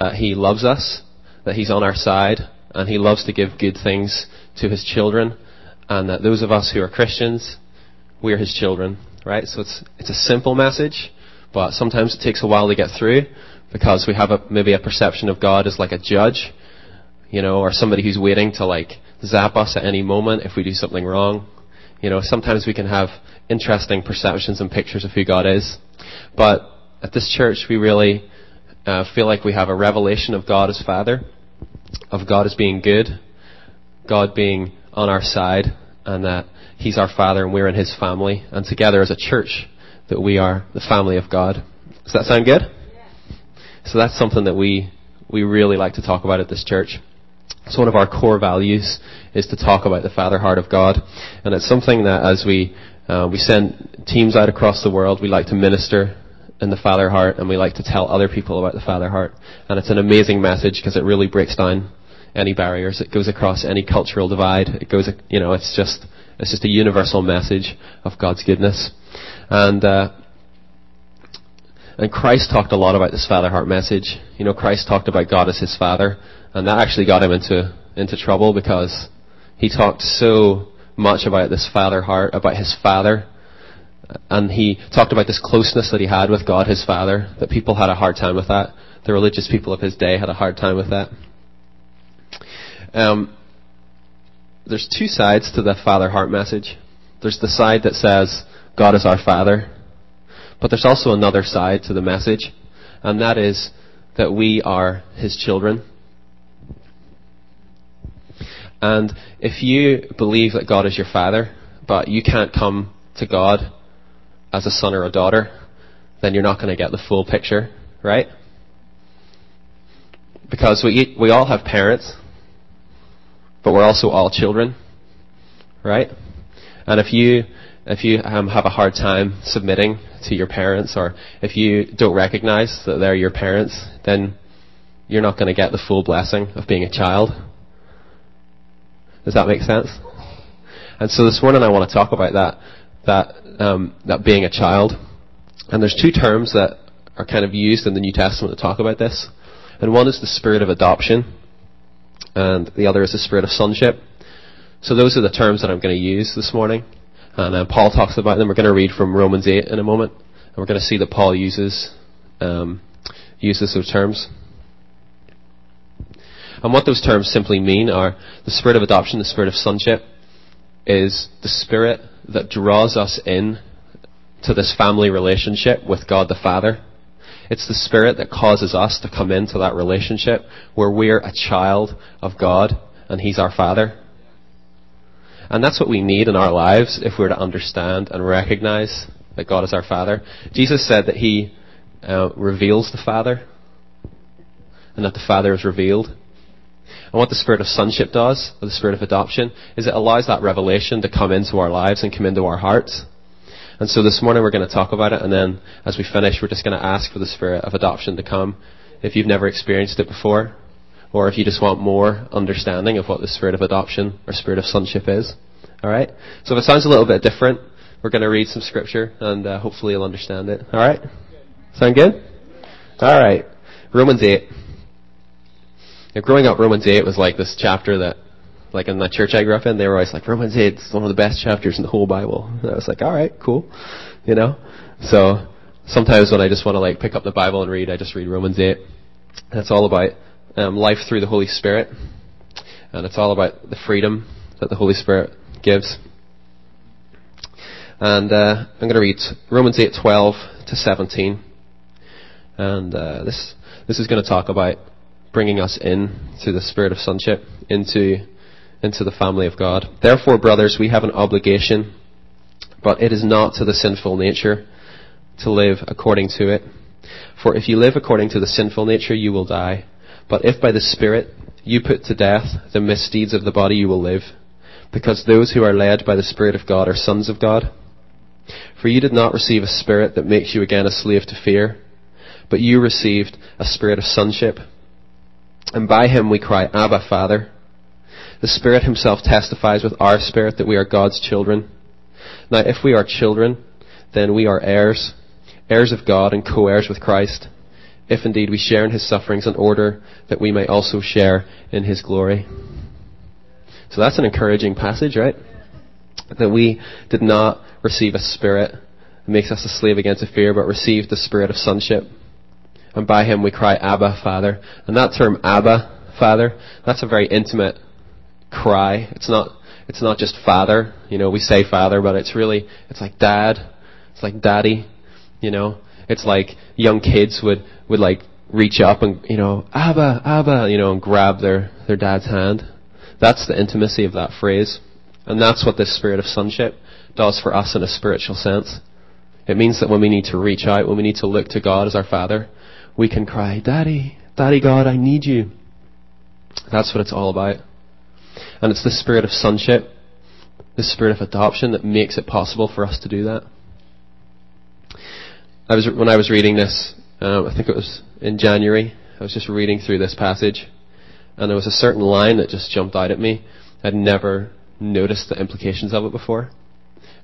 that He loves us, that He's on our side, and He loves to give good things to His children, and that those of us who are Christians, we're His children, right? So it's, it's a simple message, but sometimes it takes a while to get through because we have a, maybe a perception of God as like a judge, you know, or somebody who's waiting to like zap us at any moment if we do something wrong. You know, sometimes we can have interesting perceptions and pictures of who God is. But at this church, we really uh, feel like we have a revelation of God as Father, of God as being good, God being on our side, and that He's our Father and we're in His family, and together as a church, that we are the family of God. Does that sound good? So that's something that we, we really like to talk about at this church. It's one of our core values is to talk about the Father heart of God, and it's something that as we uh, we send teams out across the world, we like to minister in the Father heart, and we like to tell other people about the Father heart. And it's an amazing message because it really breaks down any barriers. It goes across any cultural divide. It goes, you know, it's just it's just a universal message of God's goodness. And uh, and Christ talked a lot about this Father heart message. You know, Christ talked about God as His Father, and that actually got him into into trouble because he talked so much about this Father heart, about his Father, and he talked about this closeness that he had with God, his Father, that people had a hard time with that. The religious people of his day had a hard time with that. Um, there's two sides to the Father heart message. There's the side that says God is our Father, but there's also another side to the message, and that is that we are His children. And if you believe that God is your Father, but you can't come to God as a son or a daughter, then you're not going to get the full picture, right? Because we, we all have parents, but we're also all children, right? And if you if you um, have a hard time submitting to your parents, or if you don't recognize that they're your parents, then you're not going to get the full blessing of being a child. Does that make sense? And so this morning I want to talk about that that um, that being a child. And there's two terms that are kind of used in the New Testament to talk about this. And one is the spirit of adoption, and the other is the spirit of sonship. So those are the terms that I'm going to use this morning. And uh, Paul talks about them. We're going to read from Romans 8 in a moment, and we're going to see that Paul uses um, uses those terms. And what those terms simply mean are the spirit of adoption, the spirit of sonship, is the spirit that draws us in to this family relationship with God the Father. It's the spirit that causes us to come into that relationship where we're a child of God and He's our Father. And that's what we need in our lives if we're to understand and recognize that God is our Father. Jesus said that He uh, reveals the Father and that the Father is revealed. And what the spirit of sonship does, or the spirit of adoption, is it allows that revelation to come into our lives and come into our hearts. And so this morning we're going to talk about it, and then as we finish, we're just going to ask for the spirit of adoption to come. If you've never experienced it before, or if you just want more understanding of what the spirit of adoption or spirit of sonship is. Alright? So if it sounds a little bit different, we're going to read some scripture and uh, hopefully you'll understand it. Alright? Sound good? Alright. Romans 8. Now, growing up, Romans 8 was like this chapter that, like in the church I grew up in, they were always like, Romans 8 is one of the best chapters in the whole Bible. And I was like, alright, cool. You know? So, sometimes when I just want to like pick up the Bible and read, I just read Romans 8. That's all about um, life through the Holy Spirit, and it's all about the freedom that the Holy Spirit gives. And uh, I'm going to read Romans 8:12 to 17, and uh, this this is going to talk about bringing us in to the spirit of sonship, into into the family of God. Therefore, brothers, we have an obligation, but it is not to the sinful nature to live according to it. For if you live according to the sinful nature, you will die. But if by the Spirit you put to death the misdeeds of the body, you will live. Because those who are led by the Spirit of God are sons of God. For you did not receive a spirit that makes you again a slave to fear, but you received a spirit of sonship. And by him we cry, Abba, Father. The Spirit himself testifies with our spirit that we are God's children. Now if we are children, then we are heirs, heirs of God and co-heirs with Christ if indeed we share in his sufferings in order that we may also share in his glory. So that's an encouraging passage, right? That we did not receive a spirit that makes us a slave again to fear, but received the spirit of sonship. And by him we cry, Abba, Father. And that term, Abba, Father, that's a very intimate cry. It's not, it's not just Father. You know, we say Father, but it's really, it's like Dad. It's like Daddy. You know, it's like young kids would, would like reach up and, you know, Abba, Abba, you know, and grab their, their dad's hand. That's the intimacy of that phrase. And that's what this spirit of sonship does for us in a spiritual sense. It means that when we need to reach out, when we need to look to God as our Father, we can cry, Daddy, Daddy God, I need you. That's what it's all about. And it's the spirit of sonship, the spirit of adoption that makes it possible for us to do that. I was, when I was reading this, um, I think it was in January, I was just reading through this passage, and there was a certain line that just jumped out at me. I'd never noticed the implications of it before.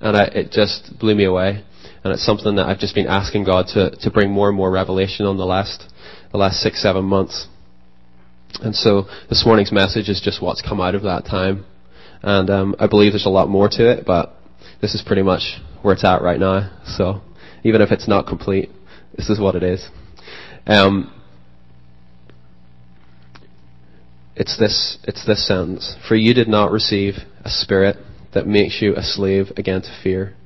And I, it just blew me away. And it's something that I've just been asking God to, to bring more and more revelation on the last, the last six, seven months. And so this morning's message is just what's come out of that time. And um, I believe there's a lot more to it, but this is pretty much where it's at right now. So even if it's not complete, this is what it is. Um, it's this, it's this sentence. For you did not receive a spirit that makes you a slave again to fear,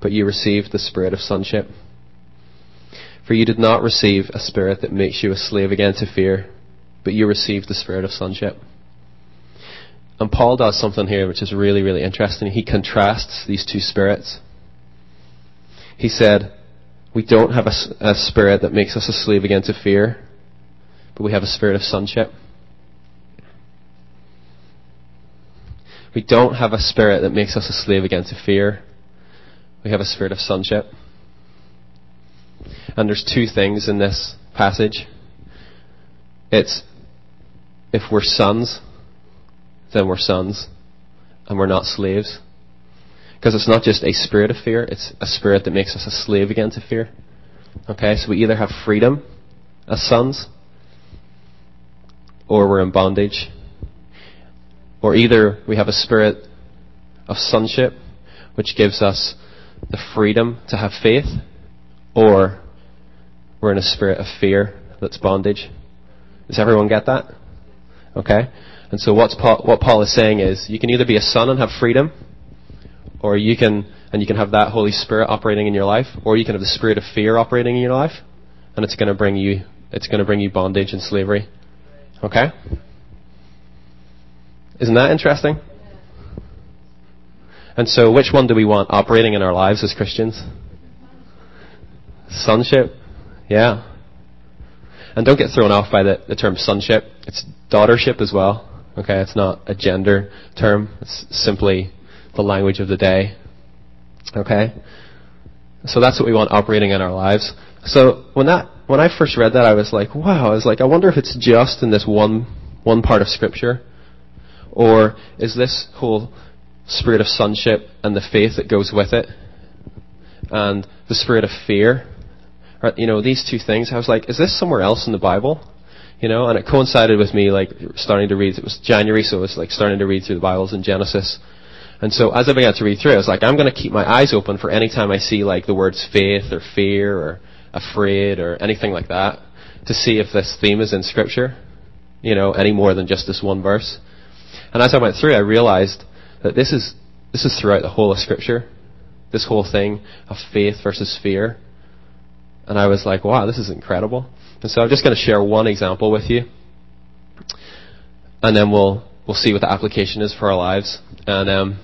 but you received the spirit of sonship. For you did not receive a spirit that makes you a slave again to fear, but you received the spirit of sonship. And Paul does something here which is really, really interesting. He contrasts these two spirits. He said, We don't have a, a spirit that makes us a slave again to fear, but we have a spirit of sonship. We don't have a spirit that makes us a slave again to fear. We have a spirit of sonship. And there's two things in this passage. It's if we're sons, then we're sons, and we're not slaves. Because it's not just a spirit of fear, it's a spirit that makes us a slave again to fear. Okay, so we either have freedom as sons, or we're in bondage. Or either we have a spirit of sonship, which gives us the freedom to have faith, or we're in a spirit of fear that's bondage. Does everyone get that? Okay? And so Paul, what Paul is saying is, you can either be a son and have freedom, or you can, and you can have that Holy Spirit operating in your life, or you can have the spirit of fear operating in your life, and it's going to bring you, it's going to bring you bondage and slavery. Okay? Isn't that interesting? And so, which one do we want operating in our lives as Christians? Sonship? Yeah. And don't get thrown off by the, the term sonship. It's daughtership as well. Okay, it's not a gender term. It's simply the language of the day. Okay? So that's what we want operating in our lives. So when that when I first read that I was like, wow, I was like, I wonder if it's just in this one one part of scripture. Or is this whole spirit of sonship and the faith that goes with it and the spirit of fear. You know these two things I was like is this somewhere else in the Bible? You know and it coincided with me like starting to read it was January so it was like starting to read through the Bibles in Genesis. And so as I began to read through, I was like, I'm going to keep my eyes open for any time I see like the words faith or fear or afraid or anything like that to see if this theme is in scripture, you know, any more than just this one verse. And as I went through, I realized that this is, this is throughout the whole of scripture. This whole thing of faith versus fear. And I was like, wow, this is incredible. And so I'm just going to share one example with you. And then we'll, we'll see what the application is for our lives. And, um,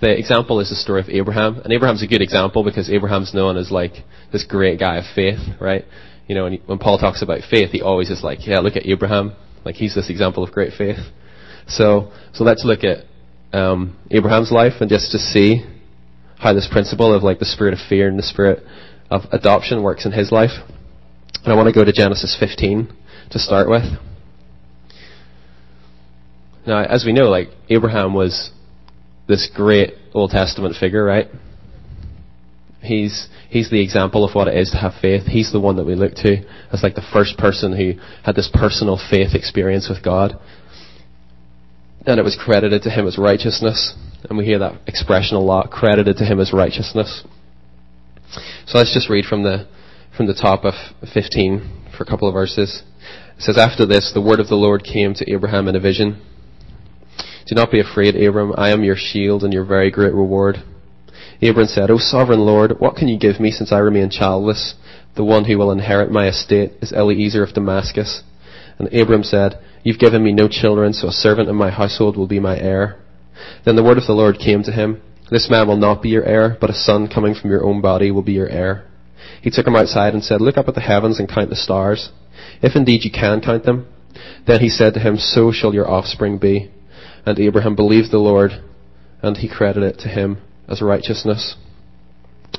the example is the story of Abraham, and Abraham's a good example because Abraham's known as like this great guy of faith, right? You know, when, he, when Paul talks about faith, he always is like, yeah, look at Abraham, like he's this example of great faith. So, so let's look at um, Abraham's life and just to see how this principle of like the spirit of fear and the spirit of adoption works in his life. And I want to go to Genesis 15 to start with. Now, as we know, like Abraham was this great Old Testament figure, right? He's, he's the example of what it is to have faith. He's the one that we look to as like the first person who had this personal faith experience with God. And it was credited to him as righteousness. And we hear that expression a lot, credited to him as righteousness. So let's just read from the, from the top of 15 for a couple of verses. It says, After this, the word of the Lord came to Abraham in a vision. Do not be afraid, Abram. I am your shield and your very great reward. Abram said, O sovereign Lord, what can you give me since I remain childless? The one who will inherit my estate is Eliezer of Damascus. And Abram said, You've given me no children, so a servant in my household will be my heir. Then the word of the Lord came to him, This man will not be your heir, but a son coming from your own body will be your heir. He took him outside and said, Look up at the heavens and count the stars, if indeed you can count them. Then he said to him, So shall your offspring be. And Abraham believed the Lord, and he credited it to him as righteousness.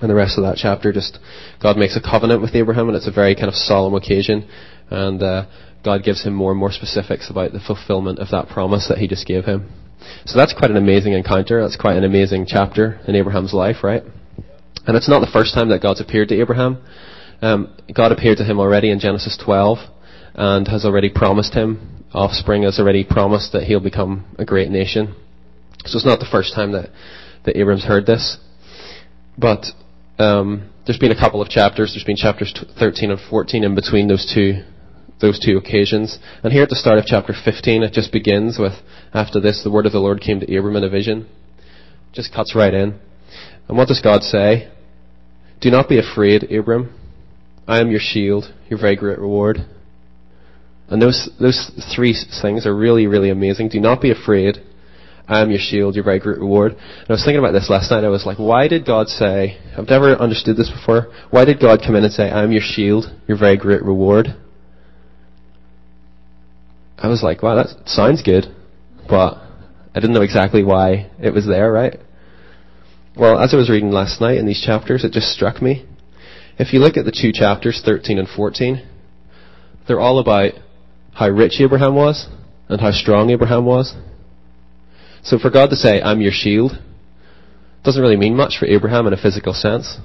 And the rest of that chapter, just God makes a covenant with Abraham, and it's a very kind of solemn occasion. And uh, God gives him more and more specifics about the fulfillment of that promise that He just gave him. So that's quite an amazing encounter. That's quite an amazing chapter in Abraham's life, right? And it's not the first time that God's appeared to Abraham. Um, God appeared to him already in Genesis 12 and has already promised him offspring, has already promised that he'll become a great nation. So it's not the first time that that Abram's heard this. But um, there's been a couple of chapters. There's been chapters 13 and 14 in between those two those two occasions. And here at the start of chapter 15, it just begins with, after this, the word of the Lord came to Abram in a vision. Just cuts right in. And what does God say? Do not be afraid, Abram. I am your shield, your very great reward. And those, those three things are really, really amazing. Do not be afraid. I am your shield, your very great reward. And I was thinking about this last night. I was like, why did God say, I've never understood this before. Why did God come in and say, I am your shield, your very great reward? I was like, wow, that sounds good. But I didn't know exactly why it was there, right? Well, as I was reading last night in these chapters, it just struck me. If you look at the two chapters, 13 and 14, they're all about how rich Abraham was and how strong Abraham was. So for God to say, I'm your shield, doesn't really mean much for Abraham in a physical sense.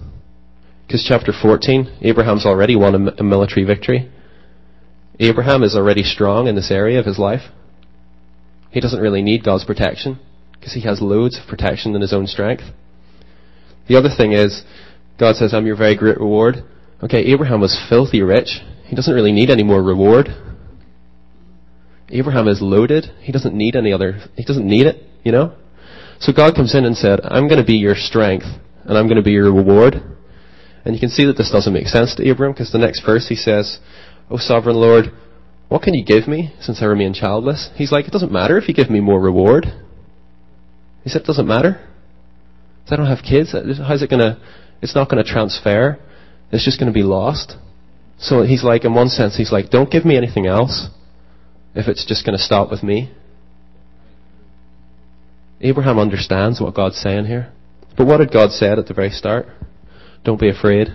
Because chapter 14, Abraham's already won a, military victory. Abraham is already strong in this area of his life. He doesn't really need God's protection because he has loads of protection in his own strength. The other thing is, God says, I'm your very great reward. Okay, Abraham was filthy rich. He doesn't really need any more reward. Abraham is loaded. He doesn't need any other, he doesn't need it, you know? So God comes in and said, I'm going to be your strength and I'm going to be your reward. And you can see that this doesn't make sense to Abraham because the next verse he says, O sovereign Lord, what can you give me since I remain childless? He's like, it doesn't matter if you give me more reward. He said, it doesn't matter. I don't have kids. Uh, how's it gonna, it's not gonna transfer. It's just gonna be lost. So he's like, in one sense, he's like, don't give me anything else if it's just going to stop with me. Abraham understands what God's saying here. But what did God say at the very start? Don't be afraid.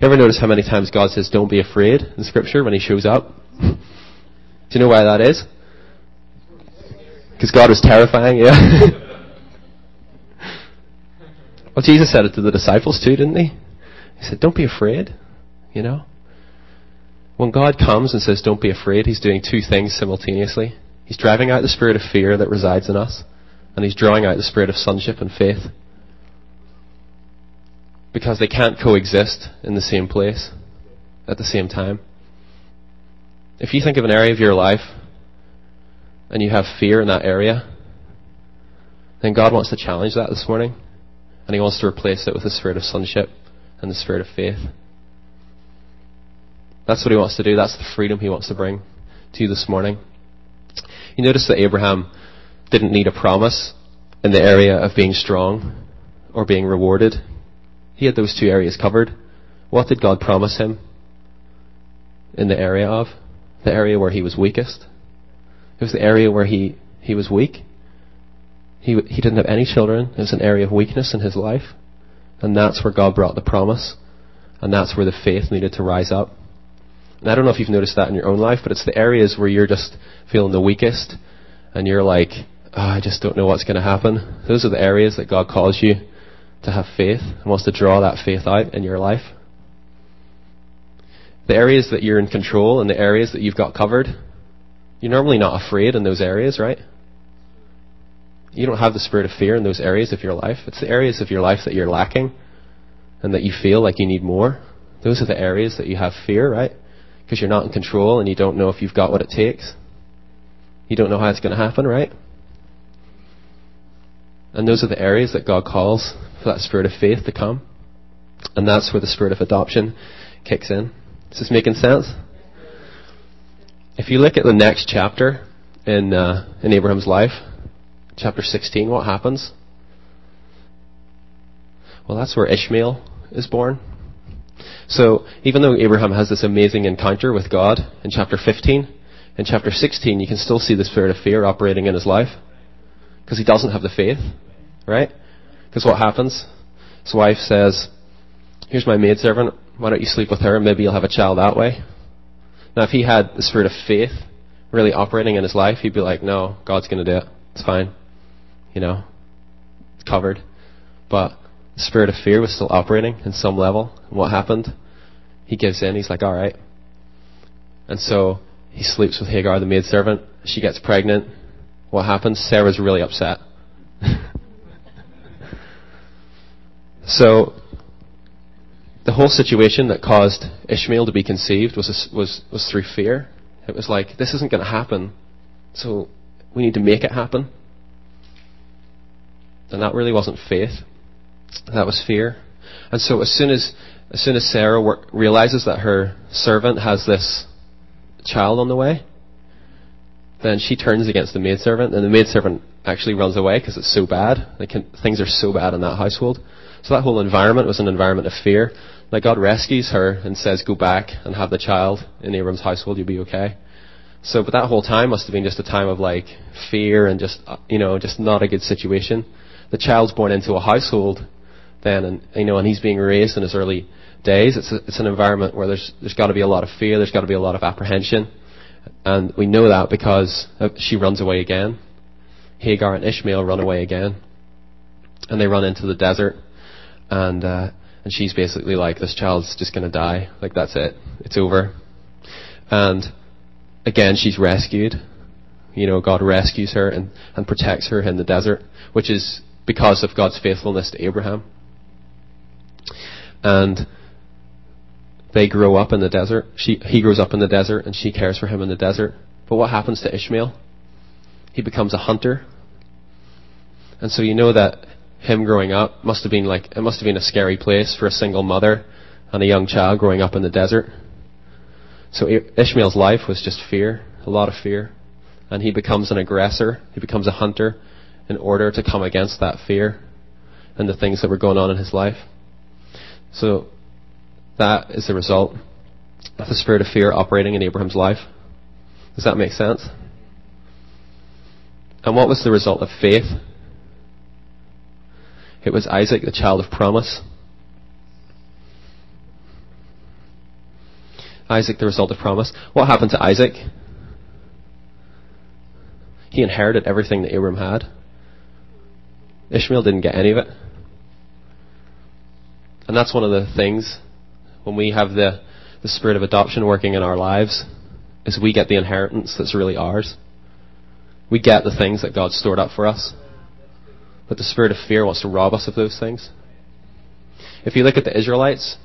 You ever notice how many times God says, don't be afraid in Scripture when He shows up? Do you know why that is? Because God was terrifying, yeah? well, Jesus said it to the disciples too, didn't He? He said, don't be afraid, you know? When God comes and says, don't be afraid, He's doing two things simultaneously. He's driving out the spirit of fear that resides in us, and He's drawing out the spirit of sonship and faith. Because they can't coexist in the same place at the same time. If you think of an area of your life and you have fear in that area, then God wants to challenge that this morning, and He wants to replace it with the spirit of sonship and the spirit of faith. That's what he wants to do. That's the freedom he wants to bring to you this morning. You notice that Abraham didn't need a promise in the area of being strong or being rewarded. He had those two areas covered. What did God promise him in the area of? The area where he was weakest. It was the area where he, he was weak. He, he didn't have any children. It was an area of weakness in his life. And that's where God brought the promise. And that's where the faith needed to rise up. And I don't know if you've noticed that in your own life, but it's the areas where you're just feeling the weakest and you're like, oh, I just don't know what's going to happen. Those are the areas that God calls you to have faith and wants to draw that faith out in your life. The areas that you're in control and the areas that you've got covered, you're normally not afraid in those areas, right? You don't have the spirit of fear in those areas of your life. It's the areas of your life that you're lacking and that you feel like you need more. Those are the areas that you have fear, right? Because you're not in control and you don't know if you've got what it takes. You don't know how it's going to happen, right? And those are the areas that God calls for that spirit of faith to come. And that's where the spirit of adoption kicks in. Is this making sense? If you look at the next chapter in, uh, in Abraham's life, chapter 16, what happens? Well, that's where Ishmael is born. So, even though Abraham has this amazing encounter with God in chapter 15, in chapter 16 you can still see the spirit of fear operating in his life. Because he doesn't have the faith, right? Because what happens? His wife says, Here's my maidservant, why don't you sleep with her? Maybe you'll have a child that way. Now, if he had the spirit of faith really operating in his life, he'd be like, No, God's going to do it. It's fine. You know, it's covered. But the spirit of fear was still operating in some level. And what happened? He gives in. He's like, All right. And so he sleeps with Hagar, the maidservant. She gets pregnant. What happens? Sarah's really upset. So the whole situation that caused Ishmael to be conceived was, was, was through fear. It was like, this isn't going to happen, so we need to make it happen. And that really wasn't faith. That was fear. And so as soon as, as soon as Sarah realizes that her servant has this child on the way, then she turns against the maidservant, and the maidservant actually runs away because it's so bad. Can, things are so bad in that household. So that whole environment was an environment of fear. Like God rescues her and says, "Go back and have the child in Abram's household. You'll be okay." So, but that whole time must have been just a time of like fear and just uh, you know just not a good situation. The child's born into a household then, and you know, and he's being raised in his early days. It's a, it's an environment where there's there's got to be a lot of fear. There's got to be a lot of apprehension, and we know that because she runs away again. Hagar and Ishmael run away again, and they run into the desert, and uh, and she's basically like, this child's just going to die. Like that's it. It's over. And again, she's rescued. You know, God rescues her and, and protects her in the desert, which is because of God's faithfulness to Abraham. And they grow up in the desert. She, he grows up in the desert and she cares for him in the desert. But what happens to Ishmael? He becomes a hunter. And so you know that him growing up must have been like, it must have been a scary place for a single mother and a young child growing up in the desert. So Ishmael's life was just fear, a lot of fear. And he becomes an aggressor. He becomes a hunter in order to come against that fear and the things that were going on in his life. So that is the result of the spirit of fear operating in Abraham's life. Does that make sense? And what was the result of faith? It was Isaac, the child of promise. Isaac, the result of promise. What happened to Isaac? He inherited everything that Abram had. Ishmael didn't get any of it. And that's one of the things when we have the, the spirit of adoption working in our lives, is we get the inheritance that's really ours. We get the things that God stored up for us. But the spirit of fear wants to rob us of those things. If you look at the Israelites,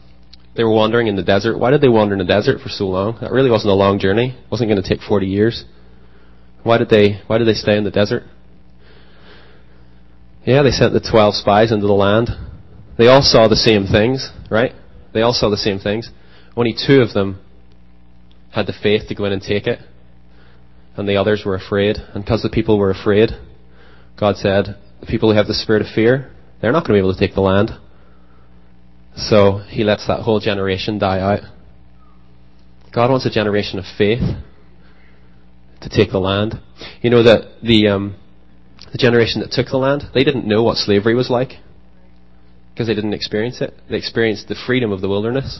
they were wandering in the desert. Why did they wander in the desert for so long? That really wasn't a long journey. It wasn't going to take 40 years. Why did they, why did they stay in the desert? Yeah, they sent the 12 spies into the land. They all saw the same things, right? They all saw the same things. Only two of them had the faith to go in and take it. And the others were afraid. And because the people were afraid, God said, the people who have the spirit of fear, they're not going to be able to take the land. So he lets that whole generation die out. God wants a generation of faith to take the land. You know that the um, the generation that took the land, they didn't know what slavery was like because they didn't experience it. They experienced the freedom of the wilderness.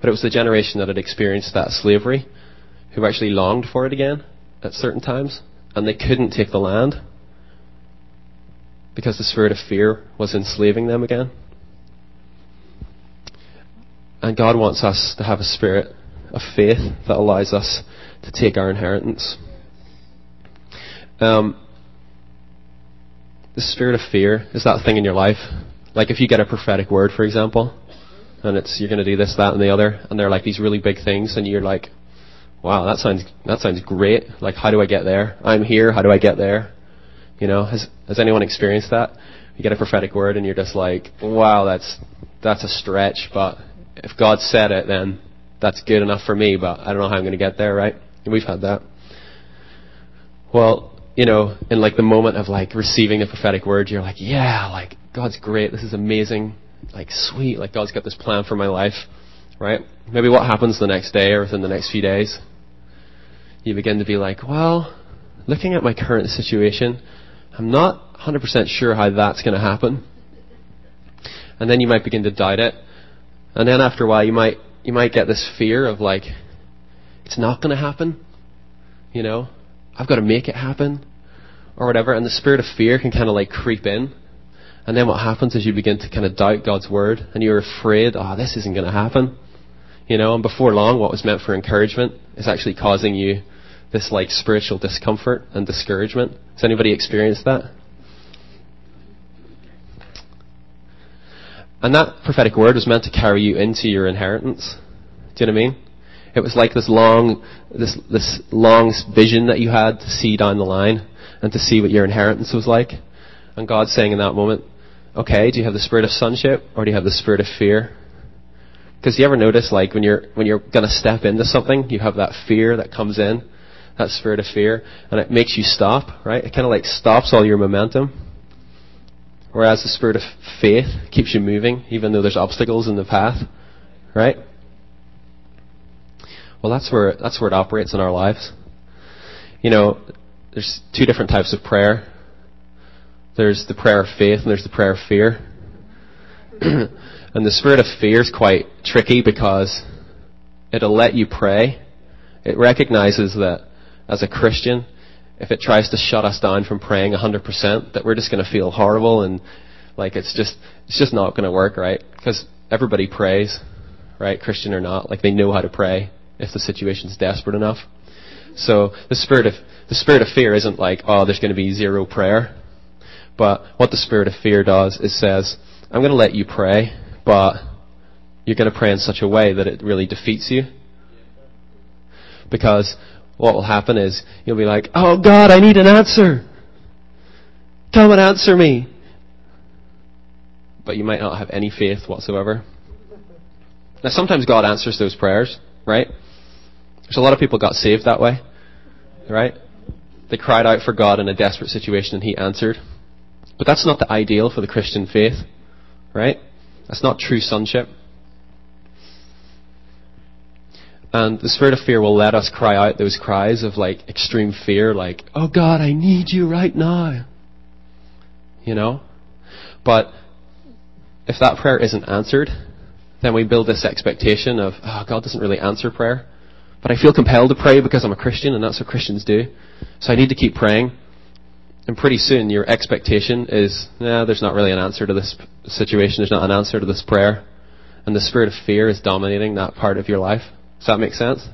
But it was the generation that had experienced that slavery who actually longed for it again at certain times, and they couldn't take the land. Because the spirit of fear was enslaving them again. And God wants us to have a spirit of faith that allows us to take our inheritance. Um, the spirit of fear is that thing in your life. Like if you get a prophetic word, for example, and it's you're going to do this, that, and the other, and they're like these really big things, and you're like, "Wow, that sounds that sounds great. Like, how do I get there? I'm here. How do I get there?" You know, has has anyone experienced that? You get a prophetic word, and you're just like, "Wow, that's that's a stretch," but if God said it, then that's good enough for me. But I don't know how I'm going to get there, right? We've had that. Well, you know, in like the moment of like receiving a prophetic word, you're like, yeah, like God's great. This is amazing. Like sweet. Like God's got this plan for my life, right? Maybe what happens the next day or within the next few days, you begin to be like, well, looking at my current situation, I'm not 100% sure how that's going to happen. And then you might begin to doubt it. And then after a while, you might you might get this fear of like, it's not going to happen. You know, I've got to make it happen, or whatever. And the spirit of fear can kind of like creep in. And then what happens is you begin to kind of doubt God's word, and you're afraid, oh, this isn't going to happen. You know, and before long, what was meant for encouragement is actually causing you this like spiritual discomfort and discouragement. Has anybody experienced that? And that prophetic word was meant to carry you into your inheritance. Do you know what I mean? It was like this long, this, this long vision that you had to see down the line and to see what your inheritance was like. And God's saying in that moment, okay, do you have the spirit of sonship or do you have the spirit of fear? Because you ever notice, like, when you're, when you're gonna step into something, you have that fear that comes in, that spirit of fear, and it makes you stop, right? It kinda like stops all your momentum. Whereas the spirit of faith keeps you moving, even though there's obstacles in the path, right? Well, that's where that's where it operates in our lives. You know, there's two different types of prayer. There's the prayer of faith and there's the prayer of fear. and the spirit of fear is quite tricky because it'll let you pray. It recognizes that as a Christian, if it tries to shut us down from praying 100%, that we're just going to feel horrible and like it's just it's just not going to work, right? Because everybody prays, right? Christian or not, like they know how to pray if the situation's desperate enough. So the spirit of the spirit of fear isn't like, oh, there's going to be zero prayer. But what the spirit of fear does is says, I'm going to let you pray, but you're going to pray in such a way that it really defeats you. Because what will happen is you'll be like, oh God, I need an answer. Come and answer me. But you might not have any faith whatsoever. Now sometimes God answers those prayers, right? There's a lot of people got saved that way, right? They cried out for God in a desperate situation and He answered. But that's not the ideal for the Christian faith, right? That's not true sonship. And the spirit of fear will let us cry out those cries of like extreme fear, like, oh God, I need you right now. You know? But if that prayer isn't answered, then we build this expectation of, oh, God doesn't really answer prayer. But I feel compelled to pray because I'm a Christian and that's what Christians do. So I need to keep praying. And pretty soon your expectation is, nah, there's not really an answer to this situation. There's not an answer to this prayer. And the spirit of fear is dominating that part of your life. Does that make sense?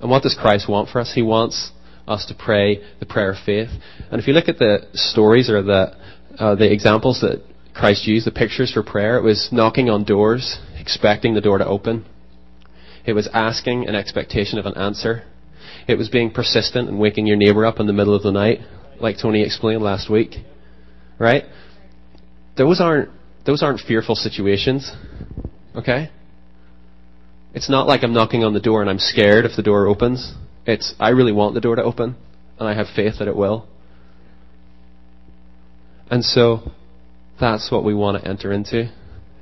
And what does Christ want for us? He wants us to pray the prayer of faith. And if you look at the stories or the, uh, the examples that Christ used, the pictures for prayer, it was knocking on doors, expecting the door to open. It was asking an expectation of an answer. It was being persistent and waking your neighbor up in the middle of the night, like Tony explained last week. Right? Those aren't, those aren't fearful situations. Okay? It's not like I'm knocking on the door and I'm scared if the door opens. It's, I really want the door to open, and I have faith that it will. And so, that's what we want to enter into,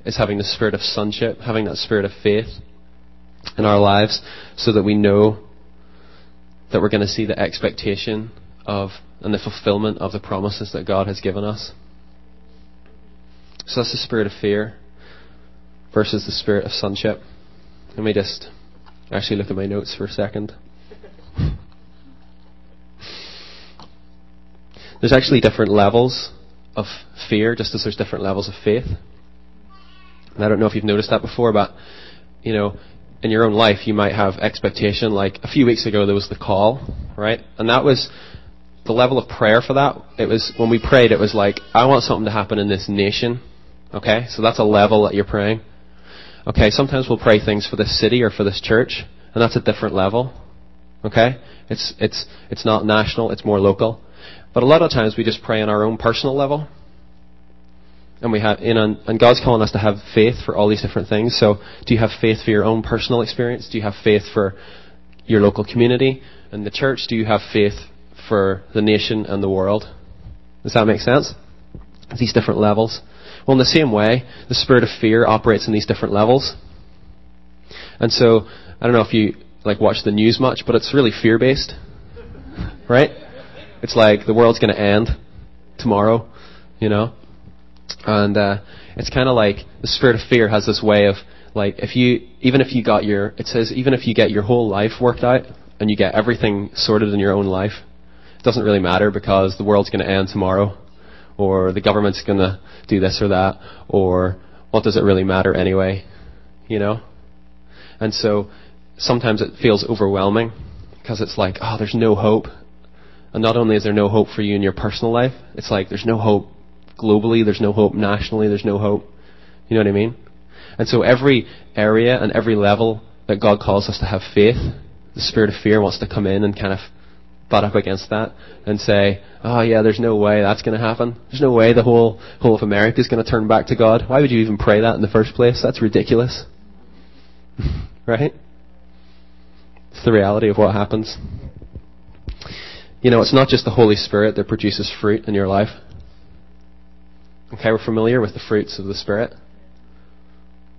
is having the spirit of sonship, having that spirit of faith in our lives so that we know that we're going to see the expectation of and the fulfillment of the promises that God has given us. So that's the spirit of fear versus the spirit of sonship. Let me just actually look at my notes for a second. There's actually different levels of fear, just as there's different levels of faith. And I don't know if you've noticed that before, but you know, in your own life, you might have expectation. Like a few weeks ago, there was the call, right? And that was the level of prayer for that. It was when we prayed, it was like, I want something to happen in this nation. Okay, so that's a level that you're praying. Okay, sometimes we'll pray things for this city or for this church, and that's a different level. Okay, it's it's it's not national; it's more local. But a lot of times we just pray on our own personal level. And we have, in, and God's calling us to have faith for all these different things. So, do you have faith for your own personal experience? Do you have faith for your local community and the church? Do you have faith for the nation and the world? Does that make sense? These different levels. Well, in the same way, the spirit of fear operates in these different levels. And so, I don't know if you like watch the news much, but it's really fear based, right? It's like the world's going to end tomorrow, you know? And uh, it's kind of like the spirit of fear has this way of, like, if you, even if you got your, it says, even if you get your whole life worked out and you get everything sorted in your own life, it doesn't really matter because the world's going to end tomorrow, or the government's going to do this or that, or what does it really matter anyway, you know? And so sometimes it feels overwhelming because it's like, oh, there's no hope. And not only is there no hope for you in your personal life, it's like there's no hope globally, there's no hope nationally, there's no hope. You know what I mean? And so every area and every level that God calls us to have faith, the spirit of fear wants to come in and kind of butt up against that and say, oh yeah, there's no way that's going to happen. There's no way the whole, whole of America is going to turn back to God. Why would you even pray that in the first place? That's ridiculous. right? It's the reality of what happens. You know, it's not just the Holy Spirit that produces fruit in your life. Okay, we're familiar with the fruits of the Spirit.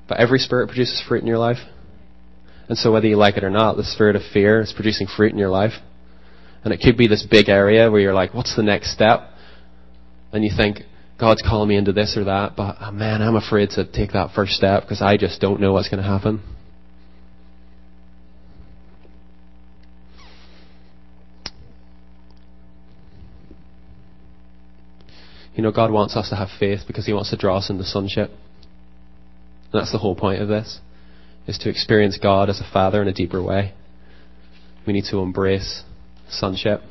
But every Spirit produces fruit in your life. And so whether you like it or not, the spirit of fear is producing fruit in your life. And it could be this big area where you're like, what's the next step? And you think, God's calling me into this or that, but oh man, I'm afraid to take that first step because I just don't know what's going to happen. You know, God wants us to have faith because He wants to draw us into sonship. And that's the whole point of this, is to experience God as a Father in a deeper way. We need to embrace sonship.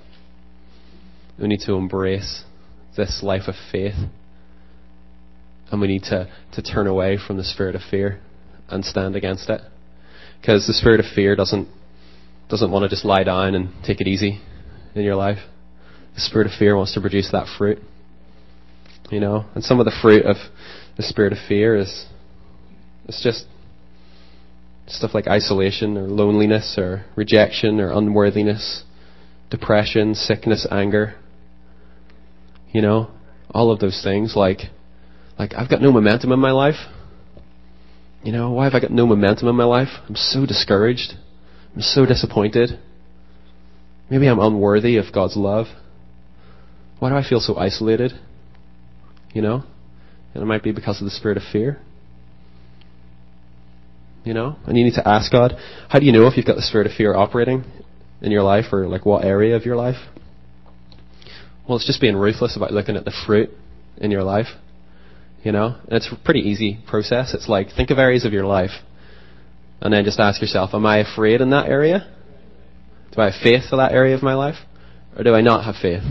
We need to embrace this life of faith. And we need to, to turn away from the spirit of fear and stand against it. Because the spirit of fear doesn't, doesn't want to just lie down and take it easy in your life. The spirit of fear wants to produce that fruit. You know, and some of the fruit of the spirit of fear is it's just stuff like isolation or loneliness or rejection or unworthiness, depression, sickness, anger. You know, all of those things like like I've got no momentum in my life. You know, why have I got no momentum in my life? I'm so discouraged. I'm so disappointed. Maybe I'm unworthy of God's love. Why do I feel so isolated? You know? And it might be because of the spirit of fear. You know? And you need to ask God, how do you know if you've got the spirit of fear operating in your life or like what area of your life? Well, it's just being ruthless about looking at the fruit in your life. You know? And it's a pretty easy process. It's like, think of areas of your life and then just ask yourself, am I afraid in that area? Do I have faith for that area of my life? Or do I not have faith?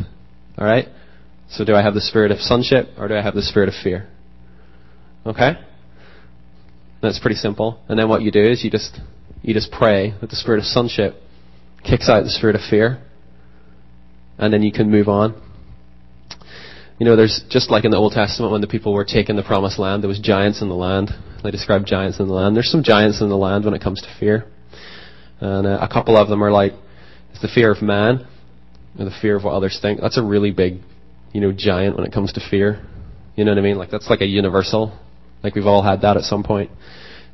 Alright? So do I have the spirit of sonship or do I have the spirit of fear? Okay? That's pretty simple. And then what you do is you just you just pray that the spirit of sonship kicks out the spirit of fear. And then you can move on. You know, there's just like in the Old Testament when the people were taking the promised land, there was giants in the land. They describe giants in the land. There's some giants in the land when it comes to fear. And uh, a couple of them are like, it's the fear of man, or the fear of what others think. That's a really big you know, giant when it comes to fear. You know what I mean? Like that's like a universal. Like we've all had that at some point.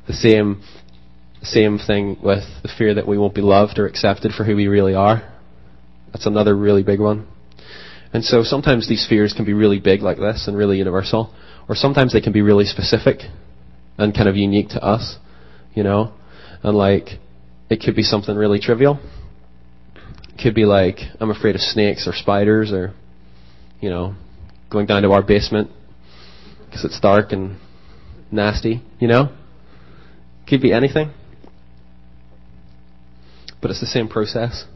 The same same thing with the fear that we won't be loved or accepted for who we really are. That's another really big one. And so sometimes these fears can be really big like this and really universal. Or sometimes they can be really specific and kind of unique to us. You know? And like it could be something really trivial. It could be like I'm afraid of snakes or spiders or you know, going down to our basement because it's dark and nasty, you know? Could be anything. But it's the same process.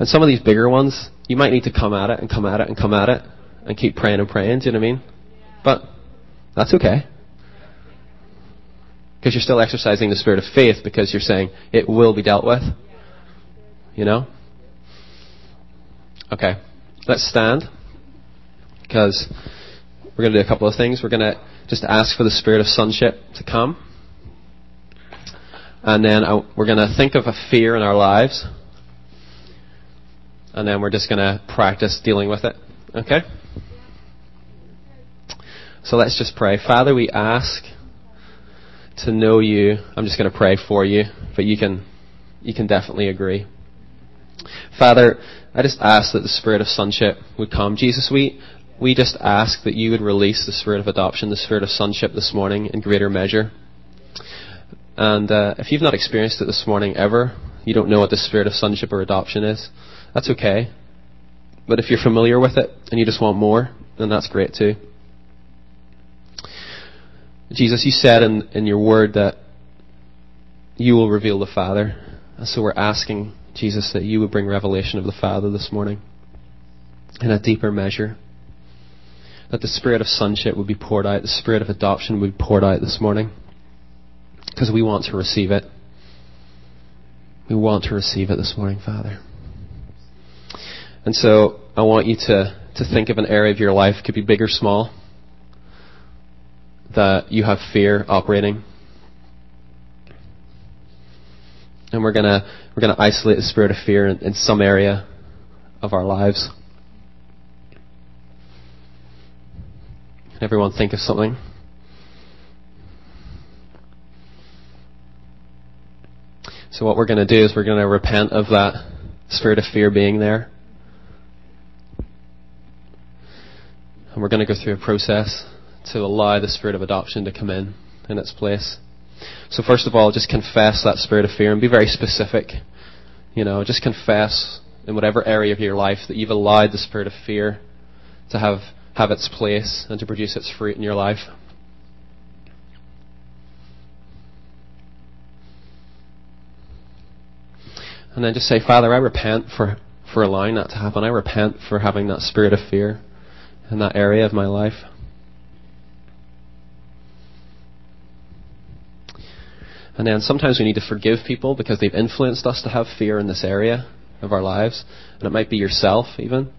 And some of these bigger ones, you might need to come at it and come at it and come at it and keep praying and praying, do you know what I mean? But that's okay. Because you're still exercising the spirit of faith because you're saying it will be dealt with. You know? Okay. Let's stand. Because we're going to do a couple of things. We're going to just ask for the spirit of sonship to come. And then uh, we're going to think of a fear in our lives. And then we're just going to practice dealing with it. Okay? So let's just pray. Father, we ask to know you. I'm just going to pray for you, but you can, you can definitely agree. Father, I just ask that the spirit of sonship would come. Jesus, we, we just ask that you would release the spirit of adoption, the spirit of sonship this morning in greater measure. And uh, if you've not experienced it this morning ever, you don't know what the spirit of sonship or adoption is, that's okay. But if you're familiar with it and you just want more, then that's great too. Jesus, you said in, in your word that you will reveal the Father. And so we're asking, Jesus, that you would bring revelation of the Father this morning in a deeper measure. That the spirit of sonship would be poured out, the spirit of adoption would be poured out this morning. Because we want to receive it. We want to receive it this morning, Father. And so I want you to, to think of an area of your life, could be big or small that you have fear operating. And we're gonna we're gonna isolate the spirit of fear in, in some area of our lives. Can Everyone think of something. So what we're going to do is we're going to repent of that spirit of fear being there. And we're going to go through a process to allow the spirit of adoption to come in in its place. So first of all, just confess that spirit of fear and be very specific. You know, just confess in whatever area of your life that you've allowed the spirit of fear to have have its place and to produce its fruit in your life. And then just say, Father, I repent for, for allowing that to happen. I repent for having that spirit of fear in that area of my life. And then sometimes we need to forgive people because they've influenced us to have fear in this area of our lives. And it might be yourself, even.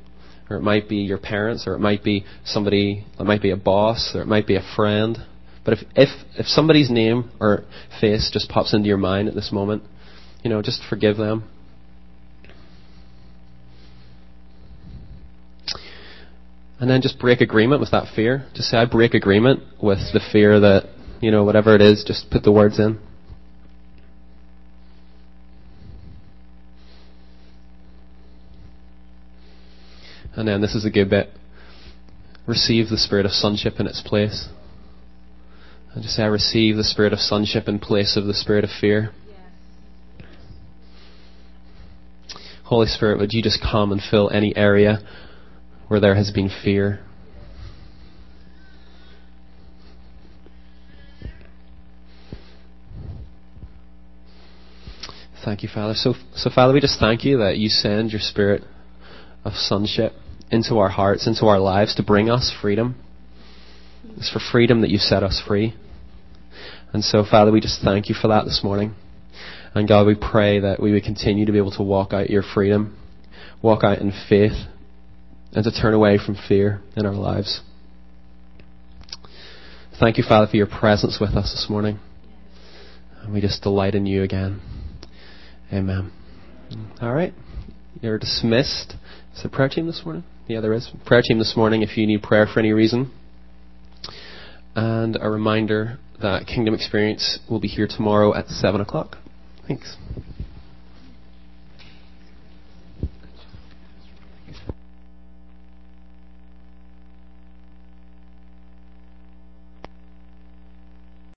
Or it might be your parents, or it might be somebody, it might be a boss, or it might be a friend. But if, if, if somebody's name or face just pops into your mind at this moment, you know, just forgive them. And then just break agreement with that fear. Just say, I break agreement with the fear that, you know, whatever it is, just put the words in. And then this is a good bit. Receive the spirit of sonship in its place. And just say, I receive the spirit of sonship in place of the spirit of fear. Holy Spirit, would you just come and fill any area where there has been fear? Thank you, Father. So, so Father, we just thank you that you send your Spirit of sonship into our hearts, into our lives to bring us freedom. It's for freedom that you set us free. And so, Father, we just thank you for that this morning. And God, we pray that we would continue to be able to walk out your freedom, walk out in faith, and to turn away from fear in our lives. Thank you, Father, for your presence with us this morning. And we just delight in you again. Amen. All right. You're dismissed. Is the prayer team this morning? Yeah, there is. Prayer team this morning if you need prayer for any reason. And a reminder that Kingdom Experience will be here tomorrow at 7 o'clock. Thanks.